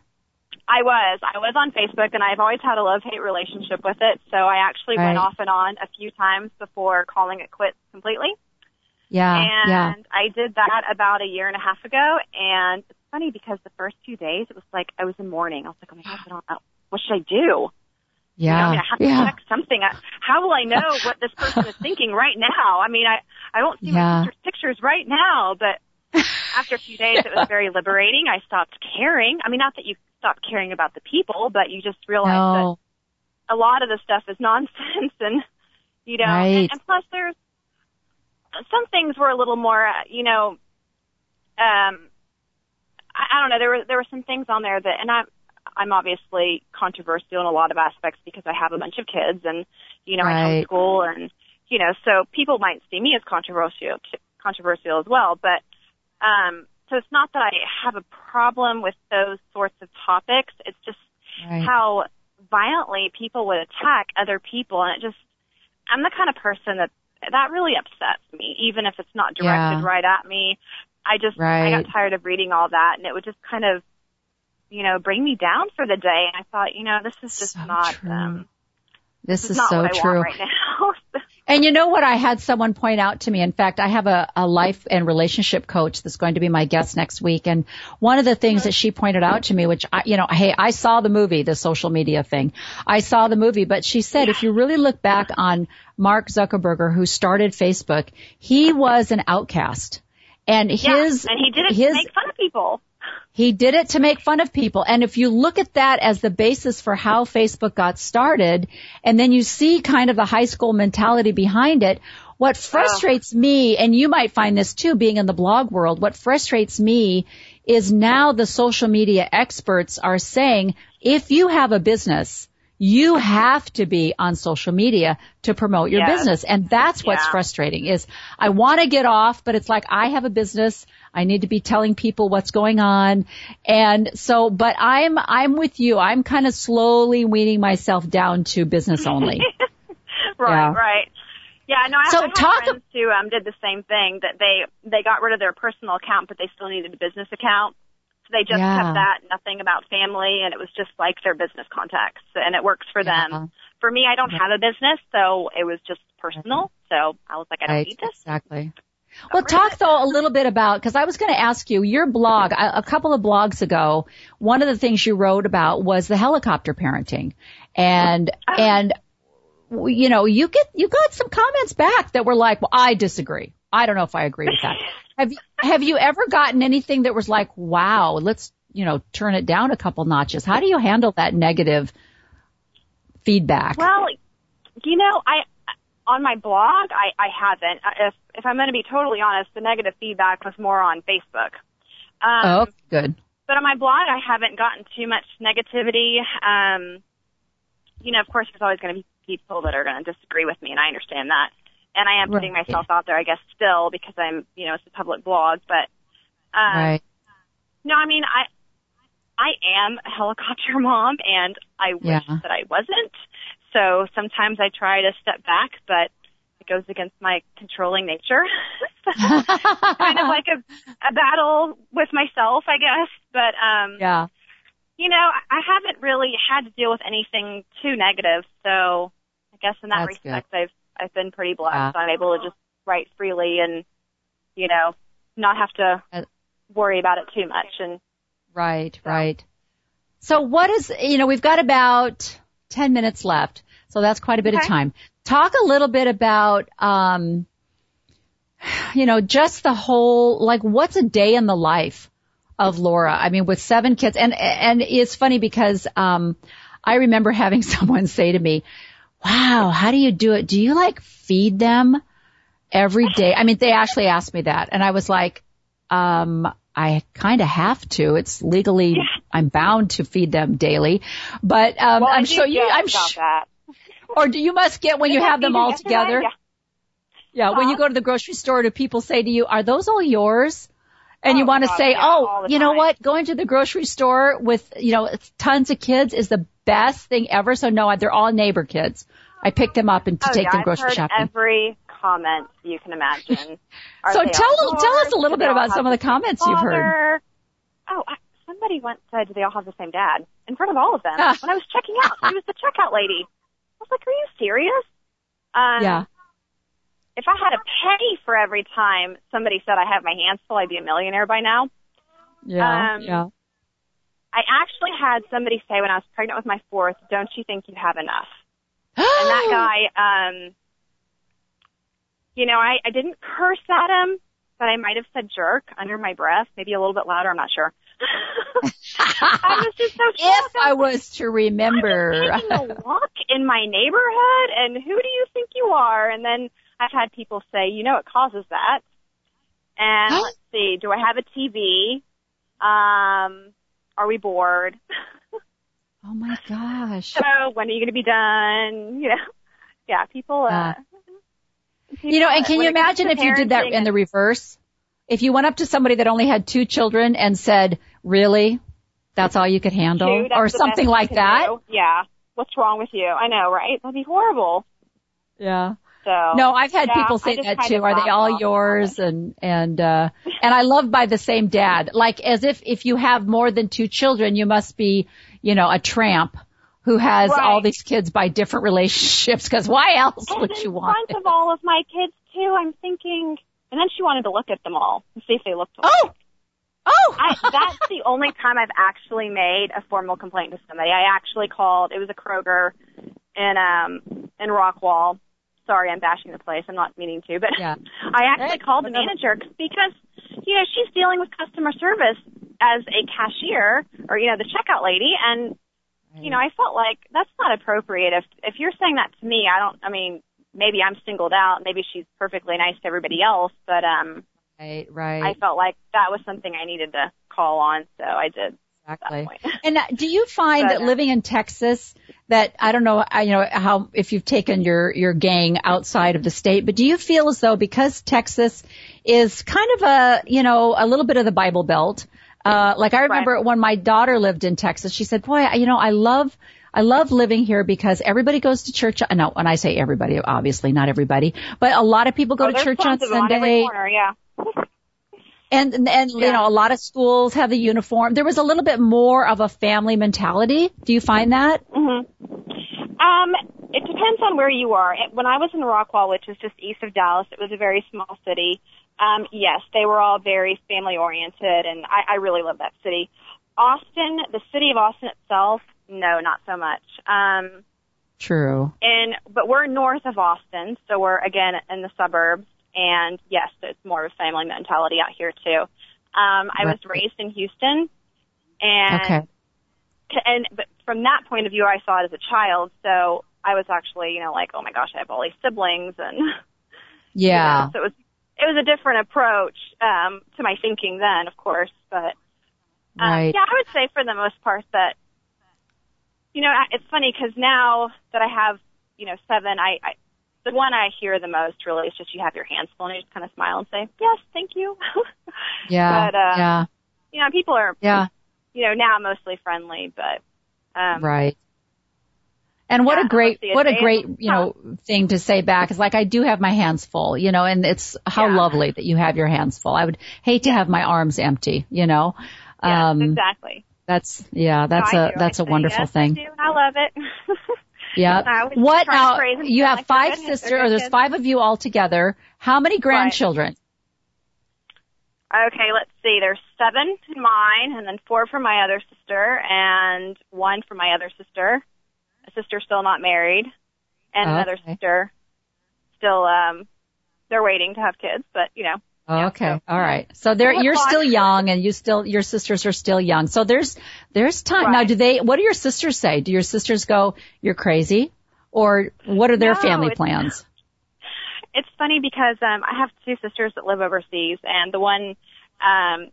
I was. I was on Facebook and I've always had a love hate relationship with it. So I actually Right. went off and on a few times before calling it quits completely. Yeah, and yeah. I did that about a year and a half ago. And it's funny because the first two days it was like I was in mourning. I was like, oh my gosh, I don't know. What should I do? You know, Yeah. I mean, I have to yeah. check something. I, how will I know what this person is thinking right now? I mean, I I won't see Yeah. my sister's pictures right now, but after a few days, it was very liberating. I stopped caring. I mean, not that you stop caring about the people, but you just realize No. that a lot of the stuff is nonsense, and you know, Right. and, and plus there's some things were a little more, uh, you know, um, I, I don't know. There were there were some things on there that, and I'm I'm obviously controversial in a lot of aspects because I have a bunch of kids, and you know, I homeschool, and you know, so people might see me as controversial controversial as well, but um, so it's not that I have a problem with those sorts of topics. It's just Right. how violently people would attack other people, and it just I'm the kind of person that that really upsets me, even if it's not directed Yeah. right at me. I just I got tired of reading all that, and it would just kind of you know bring me down for the day. And I thought, you know, this is just So not true. um, This this is not so what I true. want right now. And you know what? I had someone point out to me. In fact, I have a, a life and relationship coach that's going to be my guest next week. And one of the things that she pointed out to me, which I, you know, hey, I saw the movie, the social media thing. I saw the movie, but she said if you really look back on Mark Zuckerberg, who started Facebook, he was an outcast. And his, yeah, and he didn't his, make fun of people. He did it to make fun of people. And if you look at that as the basis for how Facebook got started, and then you see kind of the high school mentality behind it, what frustrates me, and you might find this too being in the blog world, what frustrates me is now the social media experts are saying, if you have a business, you have to be on social media to promote your yes. business. And that's what's yeah. frustrating is I want to get off, but it's like I have a business. I need to be telling people what's going on. And so, but I'm, I'm with you. I'm kind of slowly weaning myself down to business only. right, yeah. right. Yeah, no, I, so I talk friends who um, did the same thing that they they got rid of their personal account, but they still needed a business account. So they just yeah. kept that, nothing about family, and it was just like their business contacts, and it works for yeah. them. Uh-huh. For me, I don't yeah. have a business, so it was just personal. Uh-huh. So I was like, I don't right. need this. Exactly. Well, talk though a little bit about because I was going to ask you your blog a, a couple of blogs ago. One of the things you wrote about was the helicopter parenting, and oh. and you know you get you got some comments back that were like, well, I disagree. I don't know if I agree with that. have you have you ever gotten anything that was like, wow, let's you know turn it down a couple notches? How do you handle that negative feedback? Well, you know, I on my blog, I, I haven't. If if I'm going to be totally honest, the negative feedback was more on Facebook. Um, oh, good. But on my blog, I haven't gotten too much negativity. Um, you know, of course, there's always going to be people that are going to disagree with me, and I understand that. And I am putting myself out there, I guess, still because I'm, you know, it's a public blog. But um, right. no, I mean, I I am a helicopter mom, and I wish yeah. that I wasn't. So sometimes I try to step back, but it goes against my controlling nature. kind of like a, a battle with myself, I guess. But, um, yeah. You know, I haven't really had to deal with anything too negative. So I guess in that That's respect, good. I've, I've been pretty blessed. Yeah. I'm able to just write freely and, you know, not have to uh, worry about it too much. And right, so. right. So what is, you know, we've got about 10 minutes left. So that's quite a bit okay. of time. Talk a little bit about, um, you know, just the whole, like what's a day in the life of Laura? I mean, with seven kids and, and it's funny because, um, I remember having someone say to me, wow, how do you do it? Do you like feed them every day? I mean, they actually asked me that and I was like, um, I kind of have to. It's legally, yeah. I'm bound to feed them daily, but um, well, I'm sure you. I'm sure. Or do you must get when you have them all together? Yeah. Yeah, when you go to the grocery store, do people say to you, "Are those all yours?" And oh, you want to say, yeah, "Oh, you know what? Going to the grocery store with you know tons of kids is the best thing ever." So no, they're all neighbor kids. I pick them up and to oh, take yeah, them grocery I've heard shopping. Every comment you can imagine. so tell tell us a little bit about some of the comments father? you've heard. Oh, somebody once said, "Do they all have the same dad?" In front of all of them when I was checking out. She was the checkout lady I was like, are you serious? Um, yeah. If I had a penny for every time somebody said I have my hands full, I'd be a millionaire by now. Yeah. Um, yeah. I actually had somebody say when I was pregnant with my fourth, don't you think you have enough? and that guy, um, you know, I, I didn't curse at him, but I might have said jerk under my breath, maybe a little bit louder, I'm not sure. I was just so If I was to remember. I was taking a walk in my neighborhood, and who do you think you are? And then I've had people say, you know, it causes that. And let's see, do I have a TV? Um, are we bored? oh my gosh. So when are you going to be done? You know, yeah, people, uh, uh people, you know, and can you imagine if you did that in the reverse? If you went up to somebody that only had two children and said, really? That's all you could handle? or something like that? Do. Yeah. What's wrong with you? I know, right? That'd be horrible. Yeah. So, no, I've had yeah, people say that too. Are they all yours? And, and, uh, and I love by the same dad. Like as if, if you have more than two children, you must be, you know, a tramp who has Right. all these kids by different relationships because why else And would you want In front of all of my kids too, I'm thinking, and then she wanted to look at them all and see if they looked. Oh! Oh! I, that's the only time I've actually made a formal complaint to somebody. I actually called. It was a Kroger in um in Rockwall. Sorry, I'm bashing the place. I'm not meaning to, but Yeah. I actually Right. called the manager because you know she's dealing with customer service as a cashier or you know the checkout lady, and you know I felt like that's not appropriate. If if you're saying that to me, I don't. I mean, maybe I'm singled out. Maybe she's perfectly nice to everybody else, but um. Right, right. I felt like that was something I needed to call on, so I did Exactly. And uh, do you find But, that uh, living in Texas that I don't know, I- you know, how if you've taken your your gang outside of the state, but do you feel as though because Texas is kind of a, you know, a little bit of the Bible Belt, uh like I remember when my daughter lived in Texas, she said, "Boy, I- you know, I love I love living here because everybody goes to church. No, when I say everybody, obviously not everybody, but a lot of people go Oh, to church on them on Sunday. corner, yeah. And and, and you know, a lot of schools have the uniform. There was a little bit more of a family mentality. Do you find that? hmm Um, it depends on where you are. It- When I was in Rockwall, which is just east of Dallas, it was a very small city. Um, yes, they were all very family oriented, and I, I really love that city. Austin, the city of Austin itself, no, not so much. Um, True. and but we're north of Austin, so we're again in the suburbs. And yes, it's more of a family mentality out here too. Um, I was raised in Houston, and Okay. and but from that point of view, I saw it as a child. So I was actually, you know, like, oh my gosh, I have all these siblings, and you Yeah. know, so it was it was a different approach um, to my thinking then, of course. But um, Right. yeah, I would say for the most part that you know I- it's funny because now that I have you know seven, I, I the one I hear the most really is just you have your hands full and you just kind of smile and say yes, thank you. Yeah. But, uh, yeah. you know, people are Yeah. you know now mostly friendly, but um, Right. And what Yeah, a great, what a great, you know, thing to say back is like, I do have my hands full, you know, and it's how Yeah. lovely that you have your hands full. I would hate to have my arms empty, you know. yes, um, exactly. that's, yeah, that's No, a, do. that's I a wonderful yes, thing. I. I love it. Yeah. What now? You have five sisters, or there's five of you all together. How many grandchildren? Okay, let's see. There's seven in mine, and then four from my other sister, and one from my other sister. A sister still not married, and another sister still um they're waiting to have kids, but you know. Oh, Yeah, okay. so- All right. So there, you're still young and you still, your sisters are still young. So there's, there's time. Now, do they, what do your sisters say? Do your sisters go, you're crazy? Or what are their No, family it's- plans? It's funny because um I have two sisters that live overseas, and the one um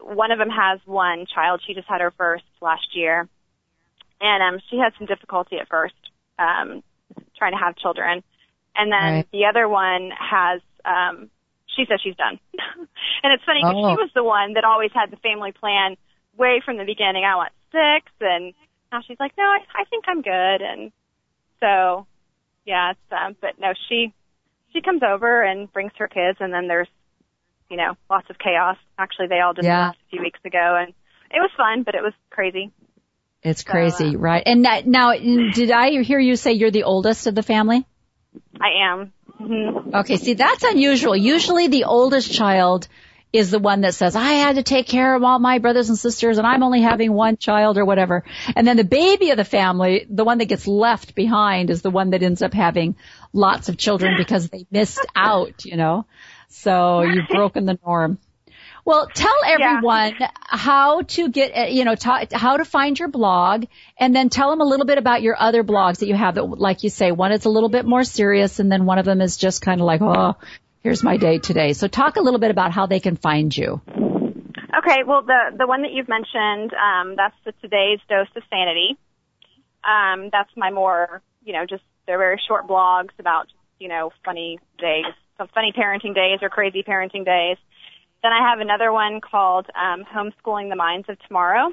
one of them has one child. She just had her first last year, and um she had some difficulty at first um trying to have children, and then Right. the other one has um she says she's done, and it's funny because Oh. she was the one that always had the family plan way from the beginning. I want six, and now she's like, no, I I think I'm good, and so yeah, it's um but no, she she comes over and brings her kids, and then there's, you know, lots of chaos. Actually, they all just Yeah. left a few weeks ago, and it was fun, but it was crazy. It's So, crazy, uh, right? And that, now, did I hear you say you're the oldest of the family? I am. Hmm Okay, see, that's unusual. Usually the oldest child is the one that says, I had to take care of all my brothers and sisters and I'm only having one child or whatever. And then the baby of the family, the one that gets left behind is the one that ends up having lots of children because they missed out, you know? So you've broken the norm. Well, tell everyone how to get, uh, you know, how to find your blog and then tell them a little bit about your other blogs that you have that, like you say, one is a little bit more serious and then one of them is just kind of like, oh, here's my day today. So talk a little bit about how they can find you. Okay, well, the the one that you've mentioned, um, that's the today's dose of sanity. Um, that's my more, you know, just they're very short blogs about, you know, funny days, some funny parenting days or crazy parenting days. Then I have another one called um, Homeschooling the Minds of Tomorrow,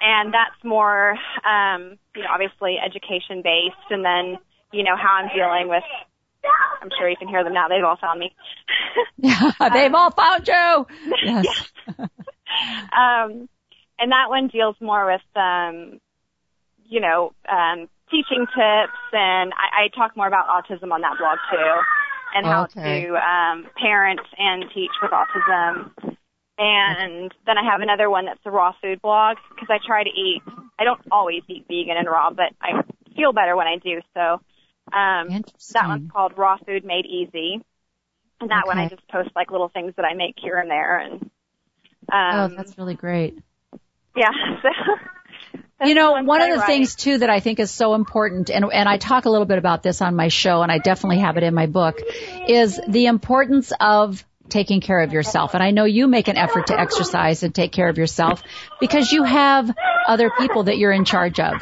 and that's more, um, you know, obviously education based, and then, you know, how I'm dealing with. I'm sure you can hear them now. They've all found me. Yeah, they've all found you. Yes. um, and that one deals more with um, you know, um, teaching tips, and I, I talk more about autism on that blog too, and how okay. to um, parent and teach with autism. And then I have another one that's a raw food blog because I try to eat. I don't always eat vegan and raw, but I feel better when I do. So um, that one's called Raw Food Made Easy. And that okay. one I just post like little things that I make here and there. And um, oh, that's really great. Yeah. So you know, one of the right. things too that I think is so important, and, and I talk a little bit about this on my show, and I definitely have it in my book, is the importance of taking care of yourself. And I know you make an effort to exercise and take care of yourself because you have other people that you're in charge of.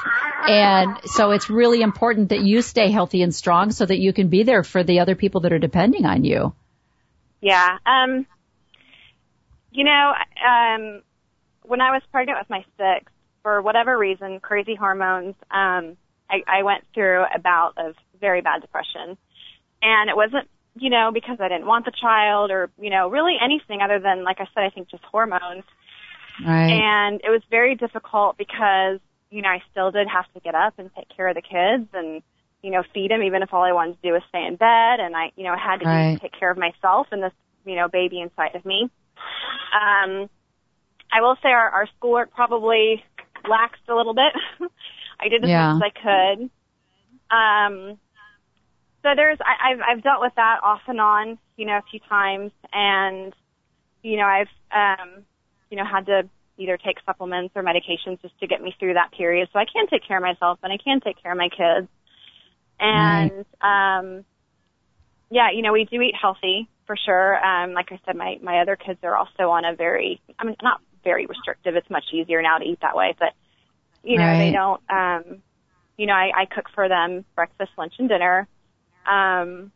And so it's really important that you stay healthy and strong so that you can be there for the other people that are depending on you. Yeah. Um, you know, um, when I was pregnant with my sixth, for whatever reason, crazy hormones, um, I, I went through a bout of very bad depression. And it wasn't, you know, because I didn't want the child or, you know, really anything other than, like I said, I think just hormones. Right. And it was very difficult because, you know, I still did have to get up and take care of the kids and, you know, feed them even if all I wanted to do was stay in bed. And I, you know, had to right. take care of myself and this, you know, baby inside of me. Um, I will say our, our schoolwork probably laxed a little bit. I did as yeah. much as I could. Um, so there's, I, I've, I've dealt with that off and on, you know, a few times and, you know, I've, um, you know, had to either take supplements or medications just to get me through that period. So I can take care of myself and I can take care of my kids. And, right. um, yeah, you know, we do eat healthy for sure. Um, like I said, my, my other kids are also on a very, I mean, not very restrictive. It's much easier now to eat that way, but you know, right. they don't, um, you know, I, I cook for them breakfast, lunch, and dinner, um,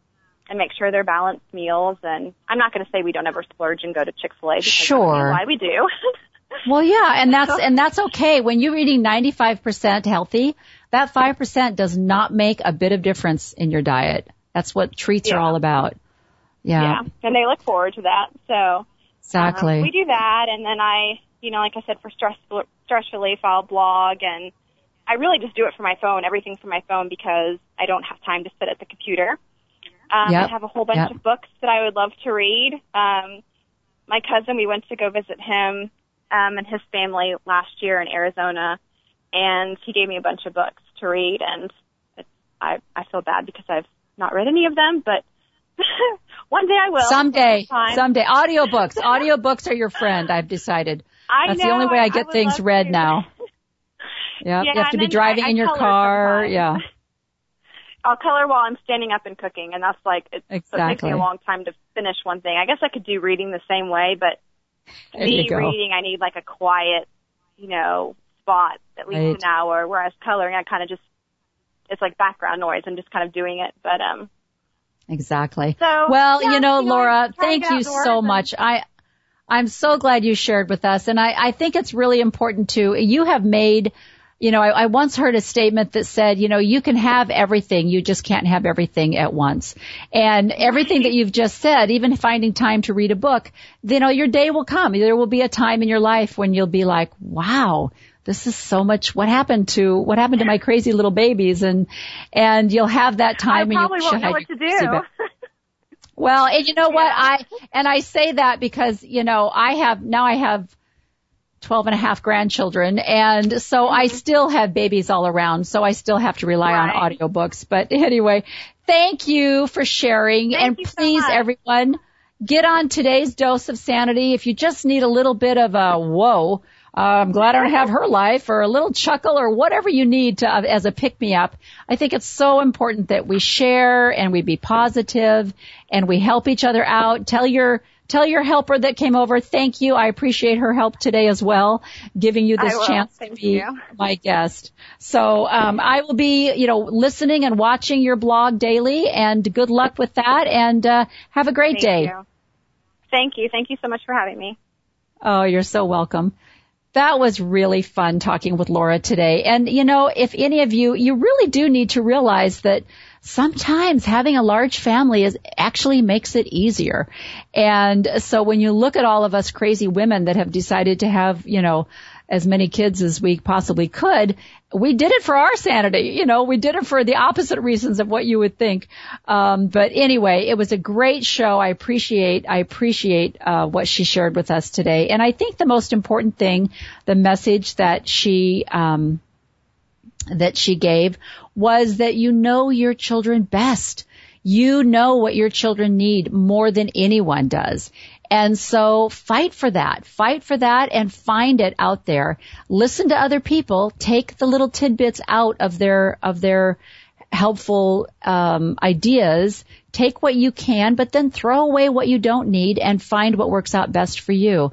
and make sure they're balanced meals. And I'm not going to say we don't ever splurge and go to Chick-fil-A sure. why we do. well, yeah, and that's, and that's okay. When you're eating 95% healthy, that 5% does not make a bit of difference in your diet. That's what treats yeah. are all about. Yeah. Yeah. And they look forward to that. So, Exactly. Um, we do that, and then I, you know, like I said, for stress stress relief, I'll blog, and I really just do it for my phone, everything from my phone, because I don't have time to sit at the computer. Um, yep. I have a whole bunch yep. of books that I would love to read. Um, my cousin, we went to go visit him um, and his family last year in Arizona, and he gave me a bunch of books to read, and it's, I I feel bad because I've not read any of them, but one day I will. Someday, someday. Audiobooks. Audiobooks are your friend, I've decided. I That's know, the only way I get I things read to. now. Yep. Yeah, you have to be driving I, I in your car. sometimes. Yeah. I'll color while I'm standing up and cooking, and that's like it, it takes me a long time to finish one thing. I guess I could do reading the same way, but There me reading, I need like a quiet, you know, spot at least Right. an hour. Whereas coloring, I kind of just it's like background noise. I'm just kind of doing it, but um. Exactly. So, well, yeah, you know, you Laura, thank you so and- much. I, I'm so glad you shared with us. And I, I think it's really important to, you have made, you know, I, I once heard a statement that said, you know, you can have everything, you just can't have everything at once. And everything that you've just said, even finding time to read a book, you know, your day will come. There will be a time in your life when you'll be like, wow, this is so much what happened to what happened to my crazy little babies and and you'll have that I time and probably you won't know what to do. well, and you know what? I, and I say that because, you know, I have, now I have 12 and a half grandchildren and so I mm-hmm. still have babies all around. So I still have to rely on Right. audiobooks. But anyway, thank you for sharing Thank and you so please much. everyone get on today's dose of sanity. If you just need a little bit of a whoa, I'm glad I don't have her life or a little chuckle or whatever you need to, uh, as a pick me up. I think it's so important that we share and we be positive and we help each other out. Tell your, tell your helper that came over, thank you. I appreciate her help today as well, giving you this chance to be you. my guest. So, um, I will be, you know, listening and watching your blog daily and good luck with that and, uh, have a great Thank day. you. Thank you. Thank you so much for having me. Oh, you're so welcome. That was really fun talking with Laura today. And you know, if any of you, you really do need to realize that sometimes having a large family is actually makes it easier. And so when you look at all of us crazy women that have decided to have, you know, as many kids as we possibly could, we did it for our sanity. You know, we did it for the opposite reasons of what you would think. Um, but anyway, it was a great show. I appreciate, I appreciate, uh, what she shared with us today. And I think the most important thing, the message that she, um, that she gave was that you know your children best. You know what your children need more than anyone does. And so fight for that. Fight for that and find it out there. Listen to other people. Take the little tidbits out of their, of their helpful, um, ideas. Take what you can, but then throw away what you don't need and find what works out best for you.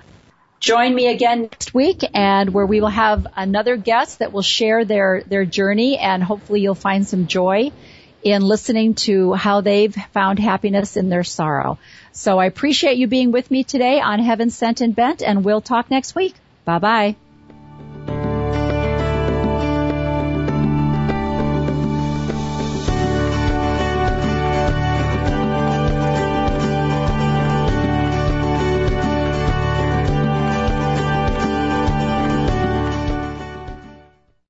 Join me again next week and where we will have another guest that will share their, their journey and hopefully you'll find some joy in listening to how they've found happiness in their sorrow. So I appreciate you being with me today on Heaven Sent and Bent and we'll talk next week. Bye bye.